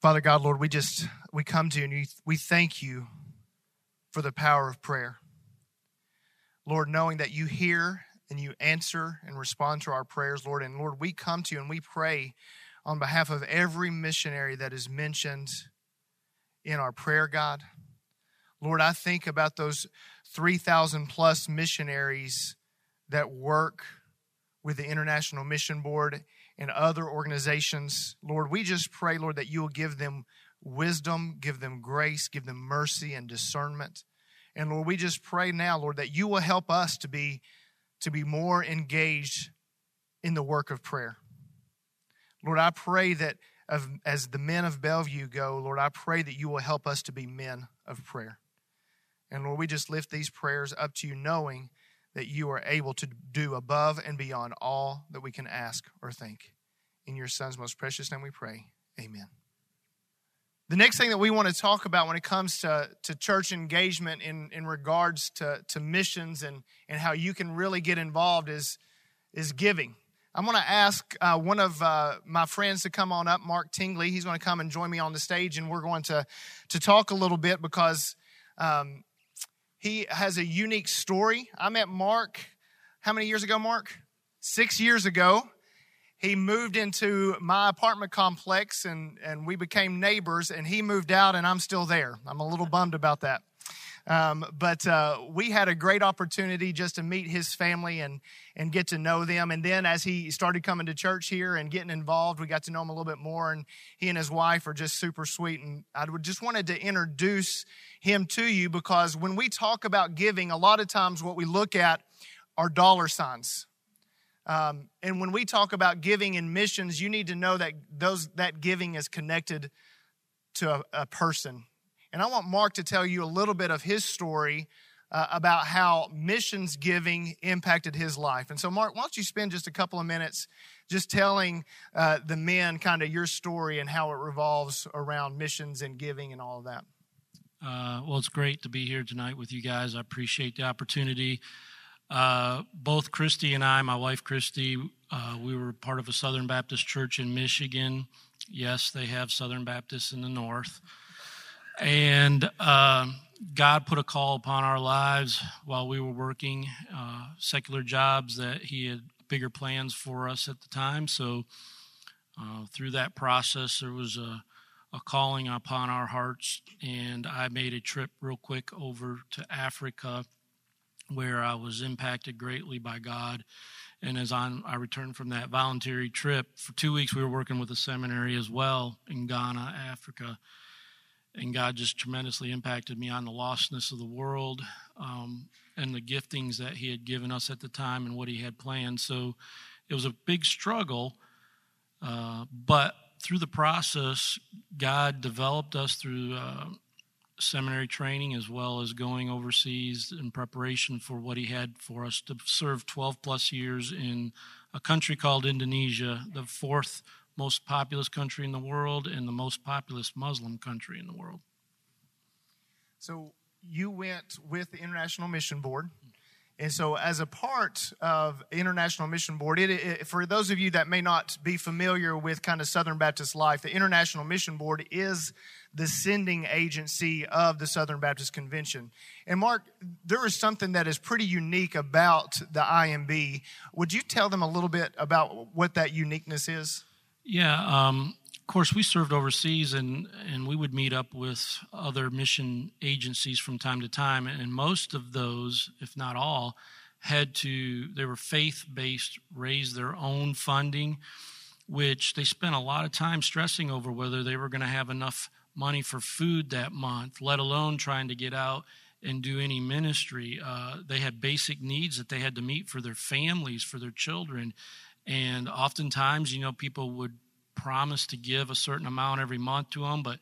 Father God, Lord, we just we come to you and we, thank you for the power of prayer. Lord, knowing that you hear and you answer and respond to our prayers, Lord, and Lord, we come to you and we pray on behalf of every missionary that is mentioned in our prayer, God. Lord, I think about those 3,000 plus missionaries that work with the International Mission Board and other organizations. Lord, we just pray, Lord, that you will give them wisdom, give them grace, give them mercy and discernment. And Lord, we just pray now, Lord, that you will help us to be to be more engaged in the work of prayer. Lord, I pray that of, as the men of Bellevue go, Lord, I pray that you will help us to be men of prayer. And Lord, we just lift these prayers up to you, knowing that you are able to do above and beyond all that we can ask or think. In your Son's most precious name we pray. Amen. The next thing that we want to talk about when it comes to, to church engagement in, in regards to, to missions and, and how you can really get involved is, is giving. I'm going to ask uh, one of uh, my friends to come on up, Marc Tingley. He's going to come and join me on the stage, and we're going to, to talk a little bit because um, he has a unique story. I met Marc, how many years ago, Marc? Six years ago. He moved into my apartment complex and, and we became neighbors, and he moved out, and I'm still there. I'm a little bummed about that. Um, but uh, we had a great opportunity just to meet his family and, and get to know them. And then as he started coming to church here and getting involved, we got to know him a little bit more. And he and his wife are just super sweet. And I just wanted to introduce him to you because when we talk about giving, a lot of times what we look at are dollar signs. Um, and when we talk about giving and missions, you need to know that those that giving is connected to a, a person. And I want Marc to tell you a little bit of his story uh, about how missions giving impacted his life. And so, Marc, why don't you spend just a couple of minutes just telling uh, the men kind of your story and how it revolves around missions and giving and all of that? Uh, well, it's great to be here tonight with you guys. I appreciate the opportunity. Uh, both Christy and I, my wife Christy, uh, we were part of a Southern Baptist church in Michigan. Yes, they have Southern Baptists in the north. And uh, God put a call upon our lives while we were working uh, secular jobs that He had bigger plans for us at the time. So, uh, through that process, there was a a calling upon our hearts, and I made a trip real quick over to Africa where I was impacted greatly by God. And as on, I returned from that voluntary trip, for two weeks we were working with a seminary as well in Ghana, Africa. And God just tremendously impacted me on the lostness of the world um, and the giftings that He had given us at the time and what He had planned. So it was a big struggle, uh, but through the process, God developed us through uh, seminary training as well as going overseas in preparation for what He had for us to serve 12 plus years in a country called Indonesia, the fourth most populous country in the world and the most populous Muslim country in the world. So you went with the International Mission Board and so, as a part of International Mission Board, it, it, for those of you that may not be familiar with kind of Southern Baptist life, the International Mission Board is the sending agency of the Southern Baptist Convention. And Marc, there is something that is pretty unique about the IMB. Would you tell them a little bit about what that uniqueness is? Yeah, um, course, we served overseas, and and we would meet up with other mission agencies from time to time, and most of those, if not all, had to they were faith based, raise their own funding, which they spent a lot of time stressing over whether they were going to have enough money for food that month, let alone trying to get out and do any ministry. Uh, they had basic needs that they had to meet for their families, for their children. And oftentimes, you know, people would promise to give a certain amount every month to them, but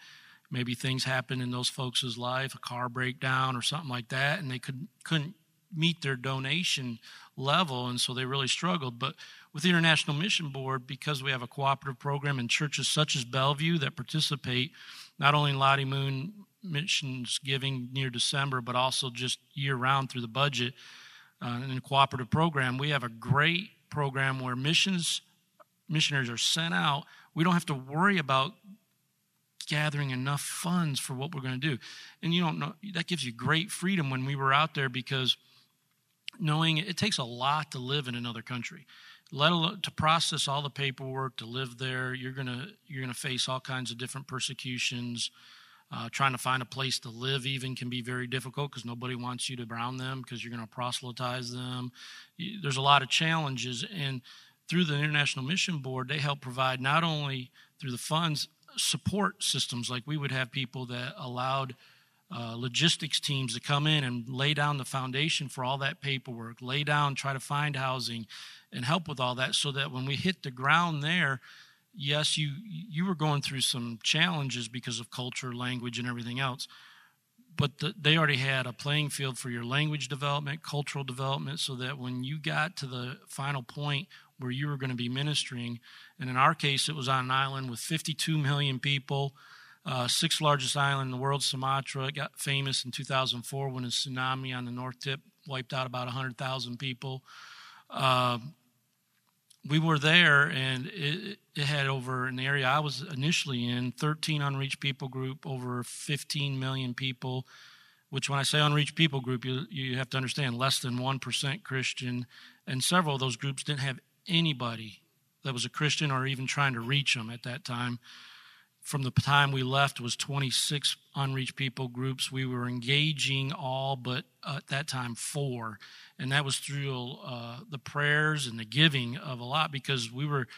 maybe things happen in those folks' life, a car breakdown or something like that, and they could, couldn't meet their donation level, and so they really struggled. But with the International Mission Board, because we have a cooperative program and churches such as Bellevue that participate not only in Lottie Moon missions giving near December, but also just year round through the budget uh, in a cooperative program, we have a great program where missions missionaries are sent out we don't have to worry about gathering enough funds for what we're going to do. And you don't know, that gives you great freedom when we were out there because knowing it takes a lot to live in another country. Let alone to process all the paperwork to live there you're going to you're to face all kinds of different persecutions. Uh, trying to find a place to live even can be very difficult because nobody wants you to brown them because you're going to proselytize them. There's a lot of challenges and through the international mission board they help provide not only through the funds support systems like we would have people that allowed uh, logistics teams to come in and lay down the foundation for all that paperwork, lay down, try to find housing, and help with all that, so that when we hit the ground there, yes, you you were going through some challenges because of culture, language, and everything else, but the, they already had a playing field for your language development, cultural development, so that when you got to the final point where you were going to be ministering, and in our case, it was on an island with 52 million people uh, sixth largest island in the world, Sumatra. It got famous in 2004 when a tsunami on the north tip wiped out about 100,000 people. Uh, we were there, and it, it, had over an area I was initially in 13 unreached people group, over 15 million people. Which, when I say unreached people group, you, you have to understand less than 1% Christian, and several of those groups didn't have anybody that was a Christian or even trying to reach them at that time from the time we left was 26 unreached people groups. We were engaging all but uh, at that time four, and that was through uh, the prayers and the giving of a lot because we were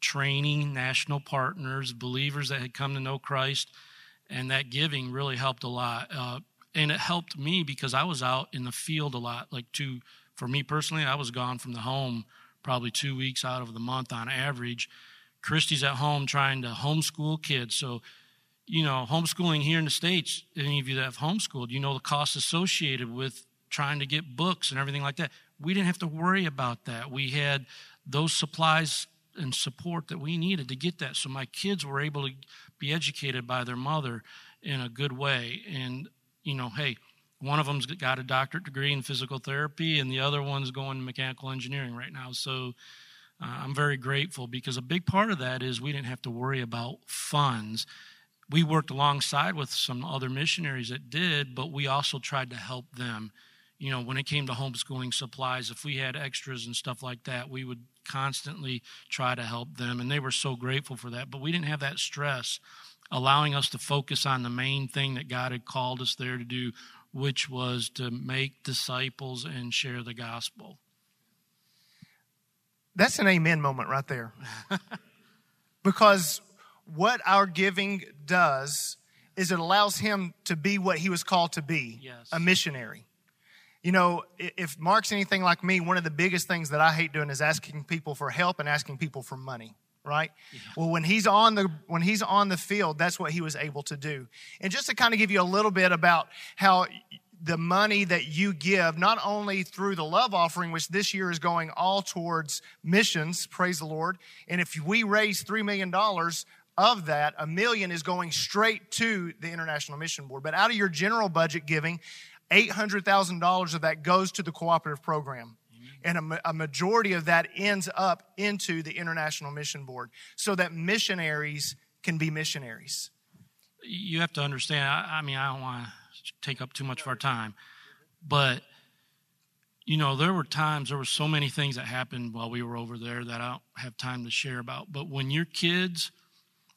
training national partners, believers that had come to know Christ, and that giving really helped a lot. Uh, and it helped me because I was out in the field a lot. Like to, for me personally, I was gone from the home probably two weeks out of the month on average Christy's at home trying to homeschool kids. So, you know, homeschooling here in the States, any of you that have homeschooled, you know the costs associated with trying to get books and everything like that. We didn't have to worry about that. We had those supplies and support that we needed to get that. So my kids were able to be educated by their mother in a good way. And, you know, hey, one of them's got a doctorate degree in physical therapy, and the other one's going to mechanical engineering right now. So, uh, I'm very grateful because a big part of that is we didn't have to worry about funds. We worked alongside with some other missionaries that did, but we also tried to help them. You know, when it came to homeschooling supplies, if we had extras and stuff like that, we would constantly try to help them. And they were so grateful for that. But we didn't have that stress, allowing us to focus on the main thing that God had called us there to do, which was to make disciples and share the gospel. That's an amen moment right there. because what our giving does is it allows him to be what he was called to be yes. a missionary. You know, if Marc's anything like me, one of the biggest things that I hate doing is asking people for help and asking people for money right yeah. well when he's on the when he's on the field that's what he was able to do and just to kind of give you a little bit about how the money that you give, not only through the love offering, which this year is going all towards missions, praise the Lord. And if we raise $3 million of that, a million is going straight to the International Mission Board. But out of your general budget giving, $800,000 of that goes to the cooperative program. And a, a majority of that ends up into the International Mission Board so that missionaries can be missionaries. You have to understand, I, I mean, I don't want to take up too much of our time. But, you know, there were times, there were so many things that happened while we were over there that I don't have time to share about. But when your kids,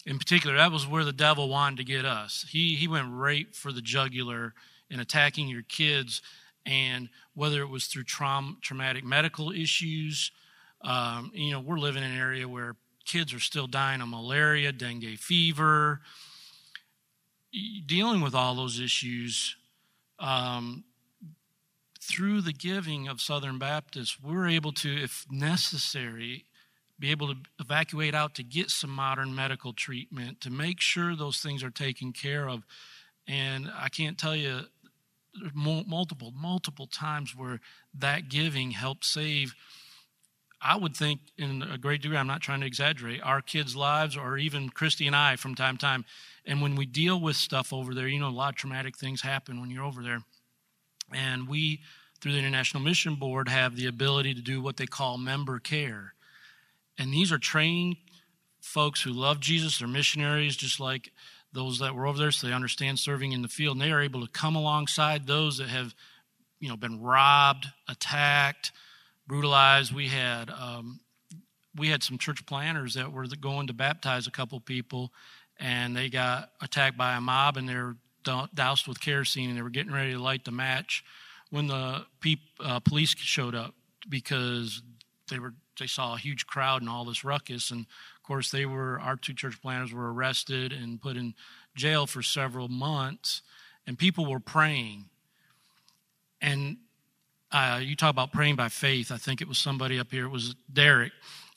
in particular, that was where the devil wanted to get us. He, he went right for the jugular in attacking your kids. And whether it was through trauma, traumatic medical issues, um, you know, we're living in an area where kids are still dying of malaria, dengue fever, dealing with all those issues um, through the giving of Southern Baptists, we're able to, if necessary, be able to evacuate out to get some modern medical treatment to make sure those things are taken care of. And I can't tell you multiple, multiple times where that giving helped save. I would think, in a great degree, I'm not trying to exaggerate, our kids' lives, or even Christy and I from time to time. And when we deal with stuff over there, you know, a lot of traumatic things happen when you're over there. And we, through the International Mission Board, have the ability to do what they call member care. And these are trained folks who love Jesus, they're missionaries, just like those that were over there, so they understand serving in the field, and they are able to come alongside those that have, you know, been robbed, attacked, brutalized. We had um, we had some church planners that were going to baptize a couple people, and they got attacked by a mob, and they're doused with kerosene, and they were getting ready to light the match when the uh, police showed up because they were they saw a huge crowd and all this ruckus, and of course they were our two church planners were arrested and put in jail for several months, and people were praying, and uh, you talk about praying by faith. I think it was somebody up here. It was Derek.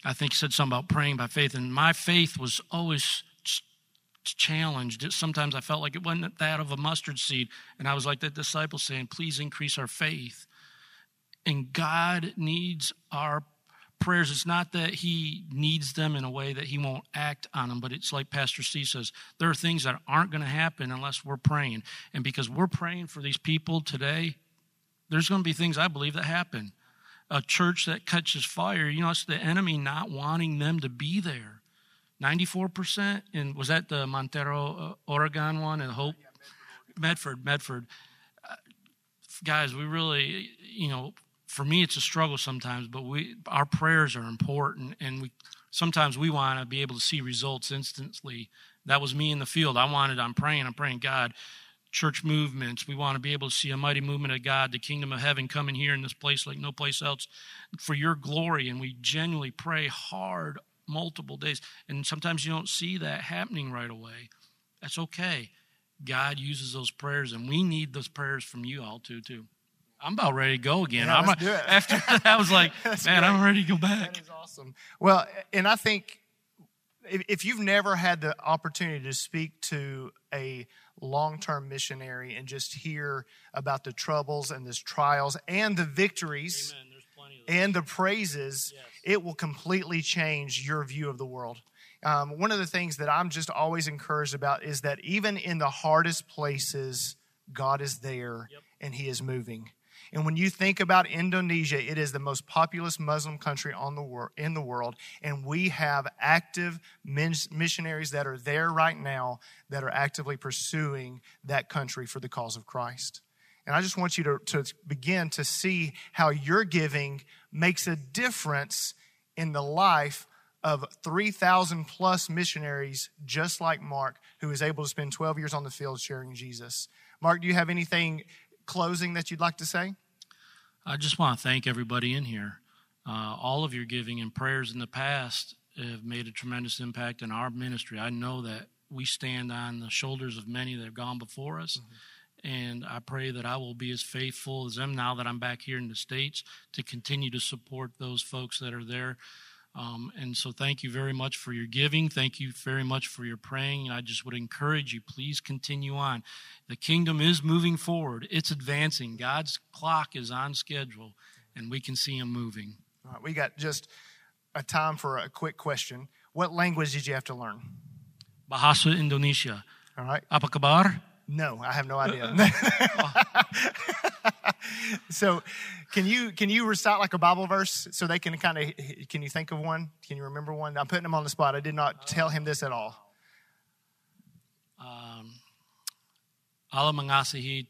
I think he said something about praying by faith, and my faith was always challenged. Sometimes I felt like it wasn't that of a mustard seed, and I was like the disciple saying, "Please increase our faith." And God needs our prayers. It's not that He needs them in a way that He won't act on them, but it's like Pastor C says, there are things that aren't going to happen unless we're praying. And because we're praying for these people today, there's going to be things I believe that happen. A church that catches fire, you know, it's the enemy not wanting them to be there. 94%, and was that the Montero, uh, Oregon one, and Hope? Medford, Medford. Uh, guys, we really, you know, for me it's a struggle sometimes, but we our prayers are important, and we sometimes we want to be able to see results instantly. That was me in the field. I wanted. I'm praying. I'm praying. God, church movements. We want to be able to see a mighty movement of God, the kingdom of heaven coming here in this place like no place else for your glory. And we genuinely pray hard multiple days. And sometimes you don't see that happening right away. That's okay. God uses those prayers, and we need those prayers from you all too, too. I'm about ready to go again. Yeah, I'm, let's do it. After that, I was like, man, great. I'm ready to go back. That is awesome. Well, and I think if, if you've never had the opportunity to speak to a long term missionary and just hear about the troubles and the trials and the victories and the praises, yes. it will completely change your view of the world. Um, one of the things that I'm just always encouraged about is that even in the hardest places, God is there yep. and He is moving. And when you think about Indonesia, it is the most populous Muslim country on the wor- in the world. And we have active missionaries that are there right now that are actively pursuing that country for the cause of Christ. And I just want you to, to begin to see how your giving makes a difference in the life of 3,000 plus missionaries, just like Marc, who is able to spend 12 years on the field sharing Jesus. Marc, do you have anything closing that you'd like to say? I just want to thank everybody in here. Uh, all of your giving and prayers in the past have made a tremendous impact in our ministry. I know that we stand on the shoulders of many that have gone before us. Mm-hmm. And I pray that I will be as faithful as them now that I'm back here in the States to continue to support those folks that are there um, and so, thank you very much for your giving. Thank you very much for your praying. And I just would encourage you, please continue on. The kingdom is moving forward, it's advancing. God's clock is on schedule, and we can see Him moving. All right, we got just a time for a quick question. What language did you have to learn? Bahasa Indonesia. All right. Apa kabar? No, I have no idea. so, can you can you recite like a Bible verse so they can kind of can you think of one? Can you remember one? I'm putting him on the spot. I did not tell him this at all. Um, Allah mengasihi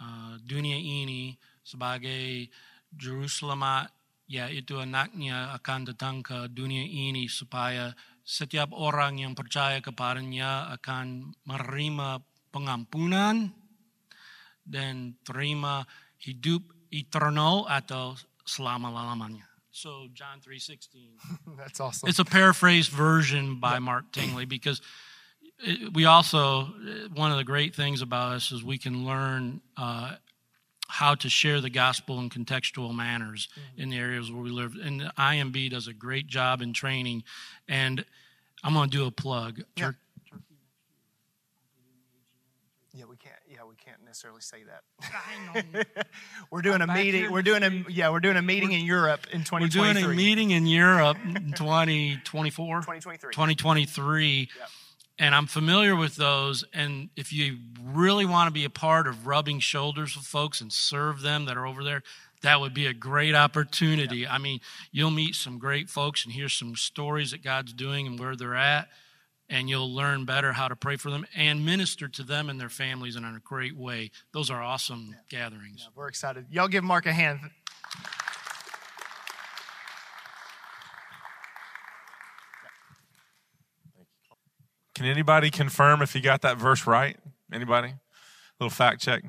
uh, dunia ini sebagai Jerusalem yaitu anaknya akan datang ke dunia ini supaya setiap orang yang percaya kepadanya akan menerima pengampunan dan terima hidup eternal atau selama-lamanya. So John 3:16. That's awesome. It's a paraphrased version by Marc Tingley because we also one of the great things about us is we can learn uh, how to share the gospel in contextual manners mm-hmm. in the areas where we live. And the IMB does a great job in training. And I'm going to do a plug. Yeah. Yeah, we can't. Yeah, we can't necessarily say that. we're doing I'm a meeting. We're doing a yeah. We're doing a meeting we're, in Europe in 2023. We're doing a meeting in Europe in 2024, 2023, 2023. And I'm familiar with those. And if you really want to be a part of rubbing shoulders with folks and serve them that are over there, that would be a great opportunity. I mean, you'll meet some great folks and hear some stories that God's doing and where they're at and you'll learn better how to pray for them and minister to them and their families in a great way. Those are awesome gatherings. Yeah, we're excited. Y'all give Marc a hand. Can anybody confirm if you got that verse right? Anybody? Little fact check.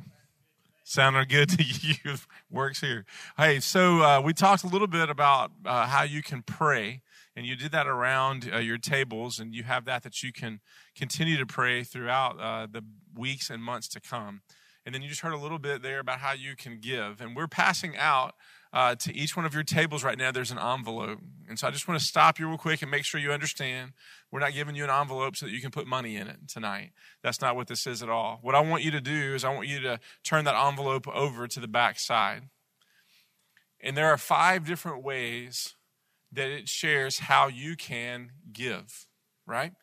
Sounding good to you? Works here. Hey, so uh, we talked a little bit about uh, how you can pray, and you did that around uh, your tables, and you have that that you can continue to pray throughout uh, the weeks and months to come. And then you just heard a little bit there about how you can give, and we're passing out uh, to each one of your tables right now, there's an envelope. And so I just want to stop you real quick and make sure you understand we're not giving you an envelope so that you can put money in it tonight. That's not what this is at all. What I want you to do is I want you to turn that envelope over to the back side. And there are five different ways that it shares how you can give, right?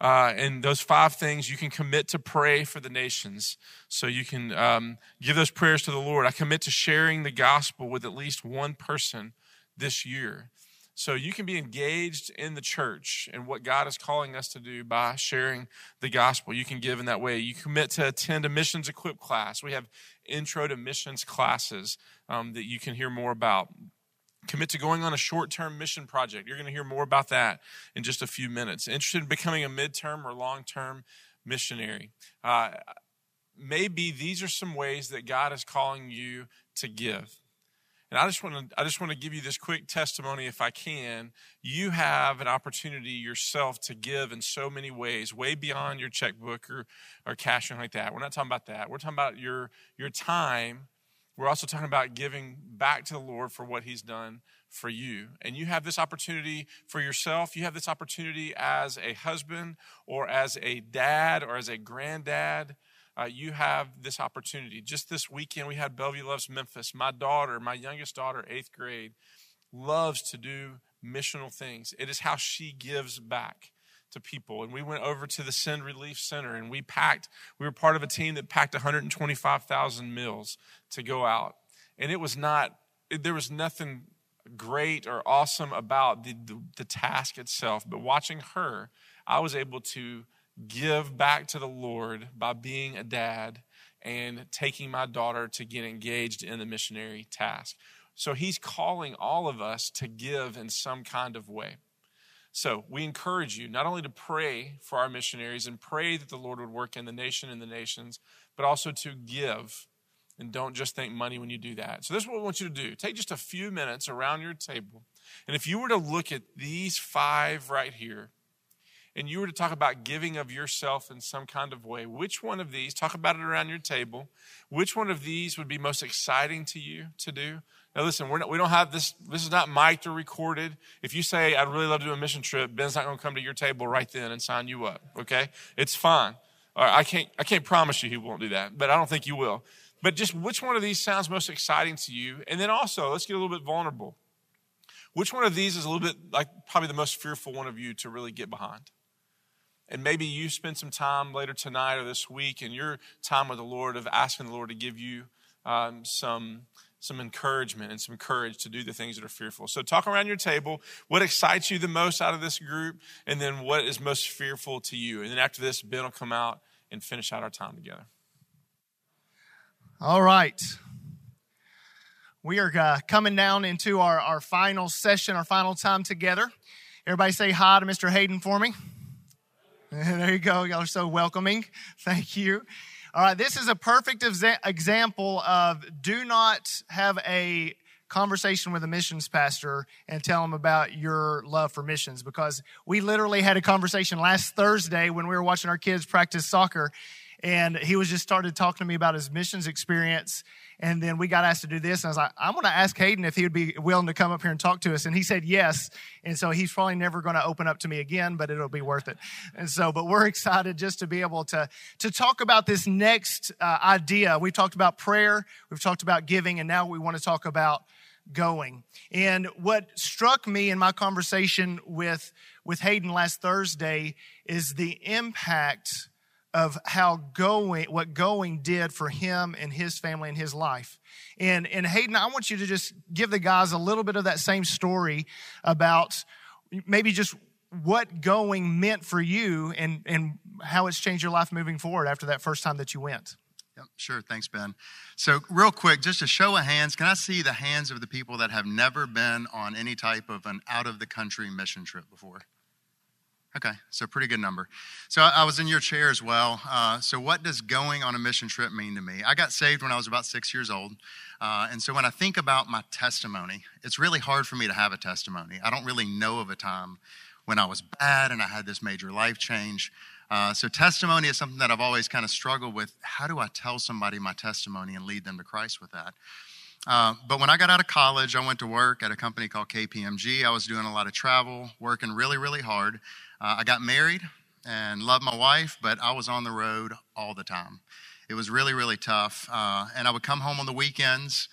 Uh, and those five things you can commit to pray for the nations. So you can um, give those prayers to the Lord. I commit to sharing the gospel with at least one person this year. So you can be engaged in the church and what God is calling us to do by sharing the gospel. You can give in that way. You commit to attend a missions equipped class. We have intro to missions classes um, that you can hear more about commit to going on a short term mission project. You're going to hear more about that in just a few minutes. Interested in becoming a midterm or long term missionary. Uh, maybe these are some ways that God is calling you to give. And I just want to I just want to give you this quick testimony if I can. You have an opportunity yourself to give in so many ways, way beyond your checkbook or or cashing like that. We're not talking about that. We're talking about your your time we're also talking about giving back to the Lord for what He's done for you. And you have this opportunity for yourself. You have this opportunity as a husband or as a dad or as a granddad. Uh, you have this opportunity. Just this weekend, we had Bellevue Loves Memphis. My daughter, my youngest daughter, eighth grade, loves to do missional things. It is how she gives back to people. And we went over to the Send Relief Center and we packed, we were part of a team that packed 125,000 meals to go out. And it was not, there was nothing great or awesome about the, the, the task itself. But watching her, I was able to give back to the Lord by being a dad and taking my daughter to get engaged in the missionary task. So he's calling all of us to give in some kind of way. So we encourage you not only to pray for our missionaries and pray that the Lord would work in the nation and the nations, but also to give. And don't just think money when you do that. So, this is what we want you to do. Take just a few minutes around your table. And if you were to look at these five right here, and you were to talk about giving of yourself in some kind of way, which one of these, talk about it around your table, which one of these would be most exciting to you to do? Now, listen, we're not, we don't have this, this is not mic'd or recorded. If you say, I'd really love to do a mission trip, Ben's not going to come to your table right then and sign you up, okay? It's fine. I, can't, I can't promise you he won't do that, but I don't think you will. But just which one of these sounds most exciting to you? And then also, let's get a little bit vulnerable. Which one of these is a little bit like probably the most fearful one of you to really get behind? And maybe you spend some time later tonight or this week in your time with the Lord of asking the Lord to give you um, some some encouragement and some courage to do the things that are fearful. So, talk around your table. What excites you the most out of this group? And then what is most fearful to you? And then after this, Ben will come out and finish out our time together. All right. We are uh, coming down into our, our final session, our final time together. Everybody say hi to Mr. Hayden for me. There you go. Y'all are so welcoming. Thank you. All right, this is a perfect exa- example of do not have a conversation with a missions pastor and tell him about your love for missions because we literally had a conversation last Thursday when we were watching our kids practice soccer and he was just started talking to me about his missions experience and then we got asked to do this. And I was like, I'm going to ask Hayden if he would be willing to come up here and talk to us. And he said yes. And so he's probably never going to open up to me again, but it'll be worth it. And so, but we're excited just to be able to, to talk about this next uh, idea. We've talked about prayer. We've talked about giving. And now we want to talk about going. And what struck me in my conversation with, with Hayden last Thursday is the impact of how going, what going did for him and his family and his life. And, and Hayden, I want you to just give the guys a little bit of that same story about maybe just what going meant for you and, and how it's changed your life moving forward after that first time that you went. Yep, sure. Thanks, Ben. So, real quick, just a show of hands, can I see the hands of the people that have never been on any type of an out of the country mission trip before? Okay, so pretty good number. So I was in your chair as well. Uh, so what does going on a mission trip mean to me? I got saved when I was about six years old, uh, and so when I think about my testimony, it's really hard for me to have a testimony. I don't really know of a time when I was bad and I had this major life change. Uh, so testimony is something that I've always kind of struggled with. How do I tell somebody my testimony and lead them to Christ with that? Uh, but when I got out of college, I went to work at a company called KPMG. I was doing a lot of travel, working really, really hard. Uh, I got married and loved my wife, but I was on the road all the time. It was really, really tough. Uh, and I would come home on the weekends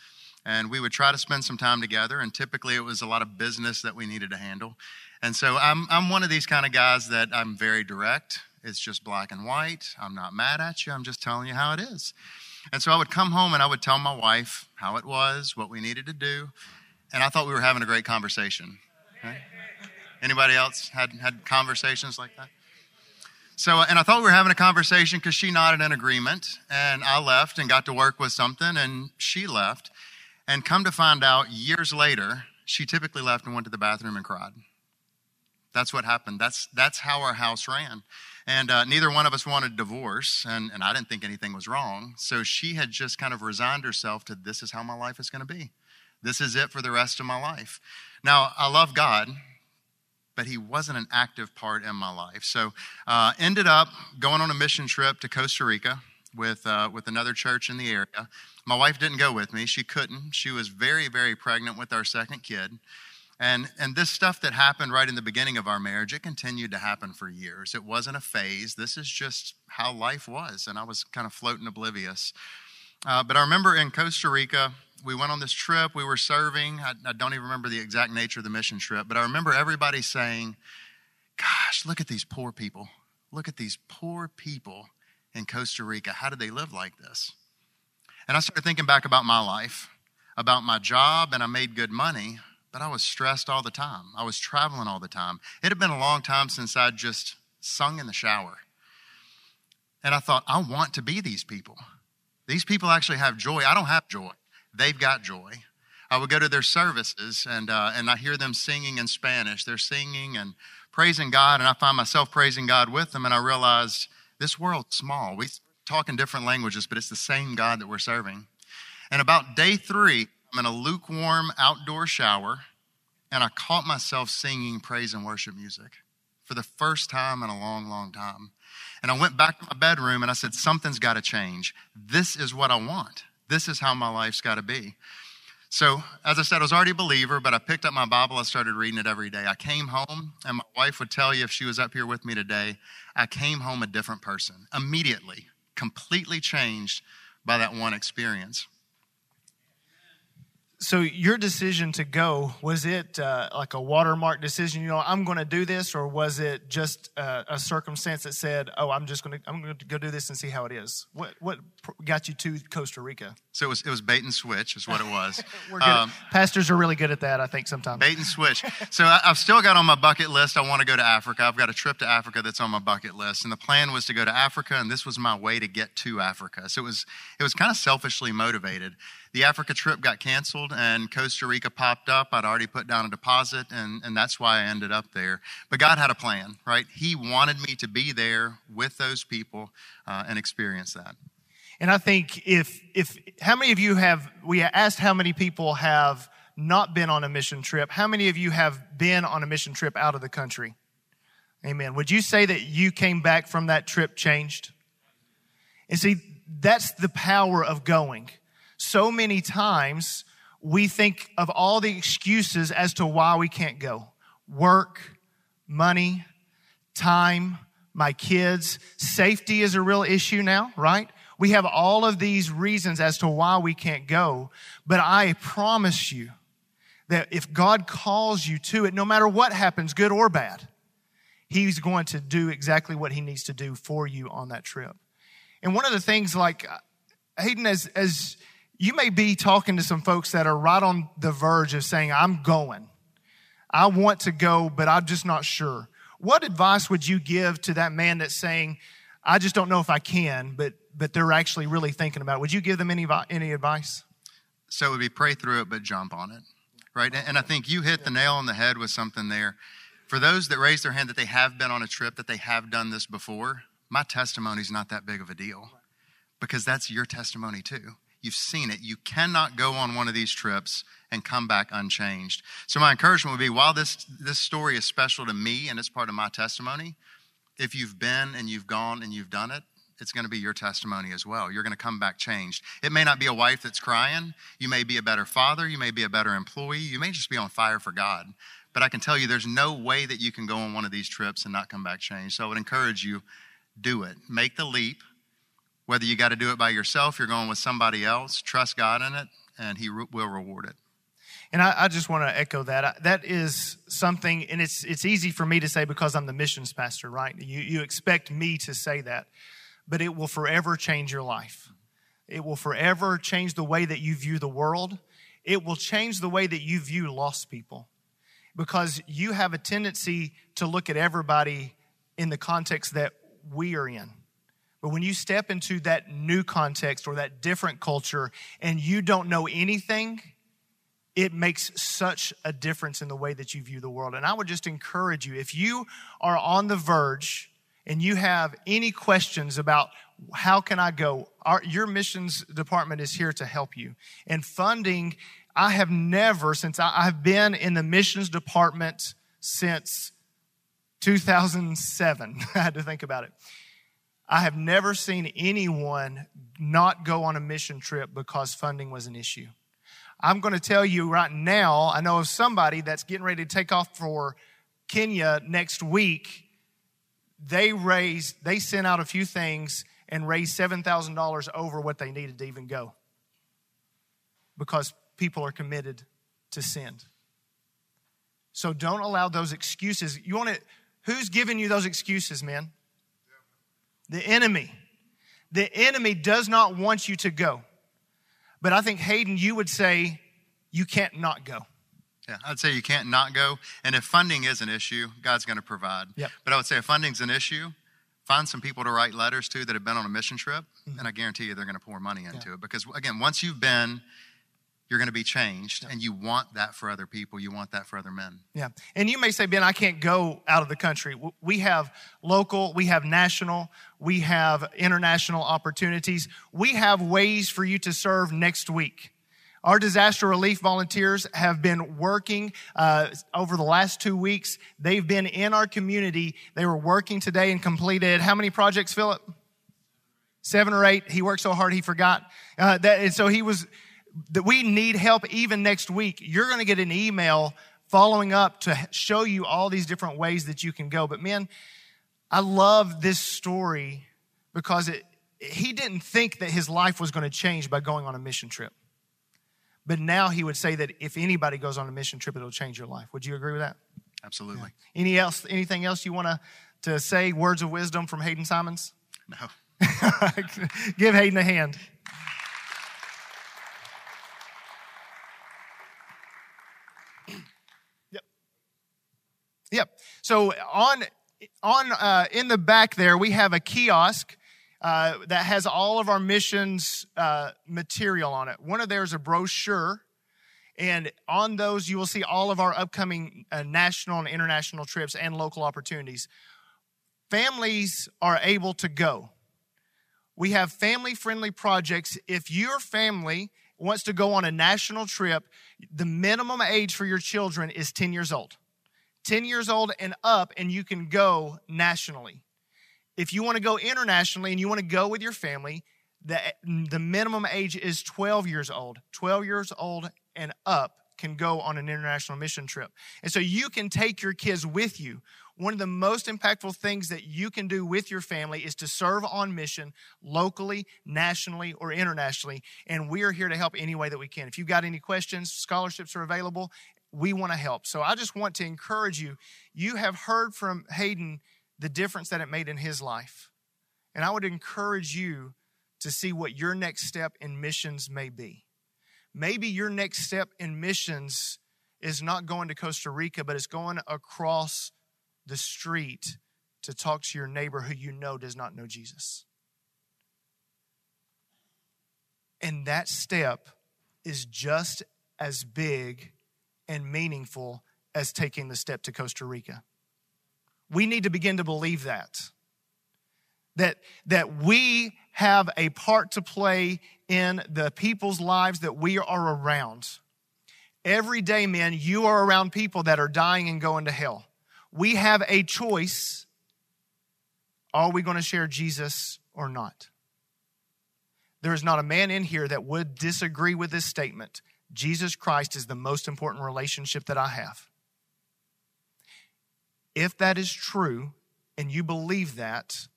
and we would try to spend some time together. And typically it was a lot of business that we needed to handle. And so I'm, I'm one of these kind of guys that I'm very direct. It's just black and white. I'm not mad at you. I'm just telling you how it is. And so I would come home and I would tell my wife how it was, what we needed to do. And I thought we were having a great conversation. Okay? Anybody else had, had conversations like that? So, and I thought we were having a conversation because she nodded in agreement, and I left and got to work with something, and she left. And come to find out, years later, she typically left and went to the bathroom and cried. That's what happened. That's, that's how our house ran. And uh, neither one of us wanted divorce, and, and I didn't think anything was wrong. So she had just kind of resigned herself to this is how my life is going to be. This is it for the rest of my life. Now, I love God, but he wasn't an active part in my life. So, uh, ended up going on a mission trip to Costa Rica with uh, with another church in the area. My wife didn't go with me; she couldn't. She was very, very pregnant with our second kid. And, and this stuff that happened right in the beginning of our marriage, it continued to happen for years. It wasn't a phase. This is just how life was. And I was kind of floating oblivious. Uh, but I remember in Costa Rica, we went on this trip. We were serving. I, I don't even remember the exact nature of the mission trip, but I remember everybody saying, Gosh, look at these poor people. Look at these poor people in Costa Rica. How do they live like this? And I started thinking back about my life, about my job, and I made good money, but I was stressed all the time. I was traveling all the time. It had been a long time since I'd just sung in the shower. And I thought, I want to be these people. These people actually have joy. I don't have joy they've got joy. I would go to their services and, uh, and I hear them singing in Spanish. They're singing and praising God, and I find myself praising God with them, and I realized this world's small. We talk in different languages, but it's the same God that we're serving. And about day three, I'm in a lukewarm outdoor shower, and I caught myself singing praise and worship music for the first time in a long, long time. And I went back to my bedroom and I said, Something's got to change. This is what I want. This is how my life's got to be. So, as I said, I was already a believer, but I picked up my Bible. I started reading it every day. I came home, and my wife would tell you if she was up here with me today, I came home a different person immediately, completely changed by that one experience so your decision to go was it uh, like a watermark decision? You know i'm going to do this or was it just uh, a circumstance that said oh i'm just going to i'm going to go do this and see how it is? What what got you to costa rica? So it was it was bait and switch is what it was. Um, pastors are really good at that i think sometimes. Bait and switch. So I, i've still got on my bucket list i want to go to africa. I've got a trip to africa that's on my bucket list and the plan was to go to africa and this was my way to get to africa. So it was it was kind of selfishly motivated the Africa trip got canceled and Costa Rica popped up. I'd already put down a deposit, and, and that's why I ended up there. But God had a plan, right? He wanted me to be there with those people uh, and experience that. And I think if, if, how many of you have, we asked how many people have not been on a mission trip. How many of you have been on a mission trip out of the country? Amen. Would you say that you came back from that trip changed? And see, that's the power of going so many times we think of all the excuses as to why we can't go work, money, time, my kids. Safety is a real issue now, right? We have all of these reasons as to why we can't go, but I promise you that if God calls you to it, no matter what happens, good or bad, He's going to do exactly what He needs to do for you on that trip. And one of the things, like uh, Hayden, as, as you may be talking to some folks that are right on the verge of saying, I'm going. I want to go, but I'm just not sure. what advice would you give to that man that's saying, I just don't know if I can, but, but they're actually really thinking about it? Would you give them any, any advice? So it would be pray through it, but jump on it, right? And I think you hit the nail on the head with something there. For those that raise their hand that they have been on a trip, that they have done this before, my testimony is not that big of a deal because that's your testimony too. You've seen it. You cannot go on one of these trips and come back unchanged. So my encouragement would be while this this story is special to me and it's part of my testimony, if you've been and you've gone and you've done it, it's going to be your testimony as well. You're going to come back changed. It may not be a wife that's crying. You may be a better father. You may be a better employee. You may just be on fire for God. But I can tell you there's no way that you can go on one of these trips and not come back changed. So I would encourage you do it. Make the leap whether you got to do it by yourself, you're going with somebody else, trust God in it, and He re- will reward it. And I, I just want to echo that. that is something, and it's it's easy for me to say because I'm the missions pastor, right? You you expect me to say that, but it will forever change your life. It will forever change the way that you view the world. It will change the way that you view lost people, because you have a tendency to look at everybody in the context that we are in but when you step into that new context or that different culture and you don't know anything, it makes such a difference in the way that you view the world. And I would just encourage you if you are on the verge and you have any questions about how can I go, our, your missions department is here to help you. And funding, I have never, since I, I've been in the missions department since 2007, I had to think about it. I have never seen anyone not go on a mission trip because funding was an issue. I'm going to tell you right now, I know of somebody that's getting ready to take off for Kenya next week. They raised, they sent out a few things and raised $7,000 over what they needed to even go because people are committed to send. So don't allow those excuses. You want to, who's giving you those excuses, man? The enemy. The enemy does not want you to go. But I think, Hayden, you would say you can't not go. Yeah, I'd say you can't not go. And if funding is an issue, God's going to provide. Yep. But I would say if funding's an issue, find some people to write letters to that have been on a mission trip, mm-hmm. and I guarantee you they're going to pour money into yeah. it. Because, again, once you've been you're going to be changed and you want that for other people you want that for other men. Yeah. And you may say ben i can't go out of the country. We have local we have national we have international opportunities. We have ways for you to serve next week. Our disaster relief volunteers have been working uh, over the last two weeks. They've been in our community. They were working today and completed how many projects philip? Seven or eight. He worked so hard he forgot uh, that and so he was that we need help even next week, you're going to get an email following up to show you all these different ways that you can go. But man, I love this story because it, he didn't think that his life was going to change by going on a mission trip. But now he would say that if anybody goes on a mission trip, it'll change your life. Would you agree with that? Absolutely. Yeah. Any else? Anything else you want to to say? Words of wisdom from Hayden Simons? No. Give Hayden a hand. Yep. Yep. So on on uh, in the back there, we have a kiosk uh, that has all of our missions uh, material on it. One of there is a brochure, and on those you will see all of our upcoming uh, national and international trips and local opportunities. Families are able to go. We have family friendly projects. If your family wants to go on a national trip, the minimum age for your children is 10 years old. 10 years old and up, and you can go nationally. If you want to go internationally and you want to go with your family, the, the minimum age is 12 years old. 12 years old and up can go on an international mission trip. And so you can take your kids with you. One of the most impactful things that you can do with your family is to serve on mission locally, nationally, or internationally. And we are here to help any way that we can. If you've got any questions, scholarships are available we want to help. So I just want to encourage you. You have heard from Hayden the difference that it made in his life. And I would encourage you to see what your next step in missions may be. Maybe your next step in missions is not going to Costa Rica, but it's going across the street to talk to your neighbor who you know does not know Jesus. And that step is just as big and meaningful as taking the step to Costa Rica. We need to begin to believe that. That, that we have a part to play in the people's lives that we are around. Every day, men, you are around people that are dying and going to hell. We have a choice. Are we going to share Jesus or not? There is not a man in here that would disagree with this statement. Jesus Christ is the most important relationship that I have. If that is true and you believe that,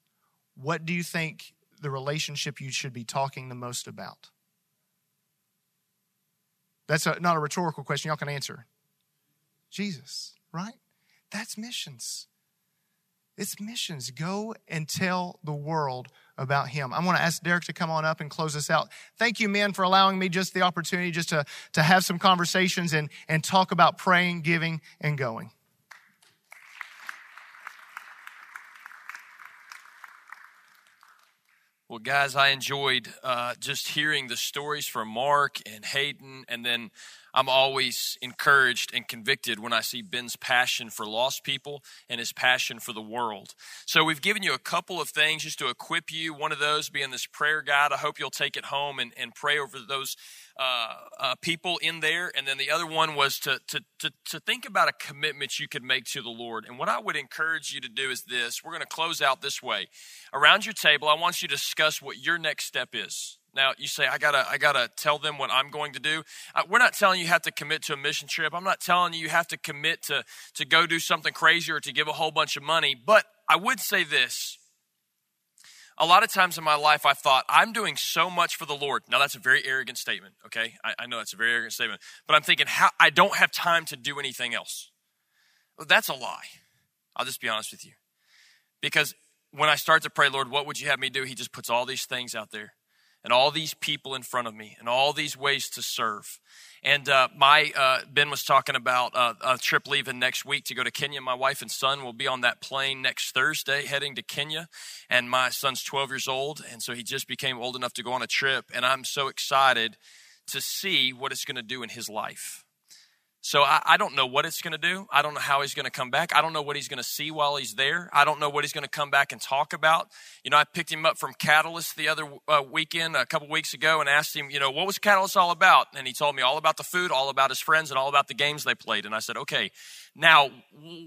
what do you think the relationship you should be talking the most about? That's a, not a rhetorical question. Y'all can answer. Jesus, right? That's missions. It's missions. Go and tell the world about him. I'm going to ask Derek to come on up and close us out. Thank you, men, for allowing me just the opportunity just to, to have some conversations and, and talk about praying, giving, and going. Well, guys, I enjoyed uh, just hearing the stories from Marc and Hayden, and then I'm always encouraged and convicted when I see Ben's passion for lost people and his passion for the world. So, we've given you a couple of things just to equip you. One of those being this prayer guide. I hope you'll take it home and, and pray over those uh, uh, people in there. And then the other one was to, to, to, to think about a commitment you could make to the Lord. And what I would encourage you to do is this we're going to close out this way. Around your table, I want you to discuss what your next step is. Now you say I gotta I gotta tell them what I'm going to do. We're not telling you you have to commit to a mission trip. I'm not telling you you have to commit to to go do something crazy or to give a whole bunch of money. But I would say this: a lot of times in my life, I thought, I'm doing so much for the Lord. Now, that's a very arrogant statement, okay? I, I know that's a very arrogant statement. But I'm thinking, how, I don't have time to do anything else. Well, that's a lie. I'll just be honest with you. Because when I start to pray, Lord, what would you have me do? He just puts all these things out there and all these people in front of me and all these ways to serve. And uh, my uh, Ben was talking about uh, a trip leaving next week to go to Kenya. My wife and son will be on that plane next Thursday, heading to Kenya. And my son's 12 years old, and so he just became old enough to go on a trip. And I'm so excited to see what it's going to do in his life. So I, I, don't know what it's going to do. I don't know how he's going to come back. I don't know what he's going to see while he's there. I don't know what he's going to come back and talk about. You know, I picked him up from Catalyst the other uh, weekend, a couple weeks ago, and asked him, you know, what was Catalyst all about? And he told me all about the food, all about his friends, and all about the games they played. And I said, okay, now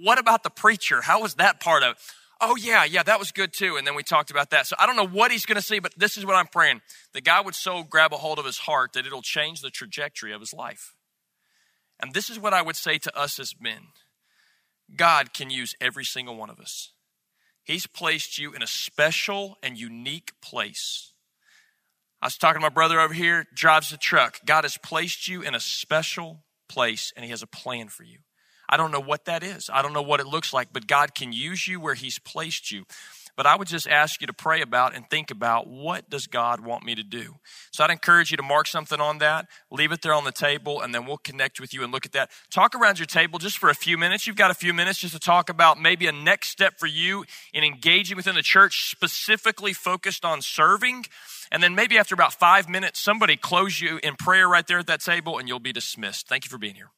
what about the preacher? How was that part of? Oh, yeah, yeah, that was good too. And then we talked about that. So I don't know what he's going to see, but this is what I'm praying. The guy would so grab a hold of his heart that it'll change the trajectory of his life. And this is what I would say to us as men God can use every single one of us. He's placed you in a special and unique place. I was talking to my brother over here, drives a truck. God has placed you in a special place and He has a plan for you. I don't know what that is. I don't know what it looks like, but God can use you where He's placed you. But I would just ask you to pray about and think about what does God want me to do? So I'd encourage you to mark something on that, leave it there on the table, and then we'll connect with you and look at that. Talk around your table just for a few minutes. You've got a few minutes just to talk about maybe a next step for you in engaging within the church, specifically focused on serving. And then maybe after about five minutes, somebody close you in prayer right there at that table, and you'll be dismissed. Thank you for being here.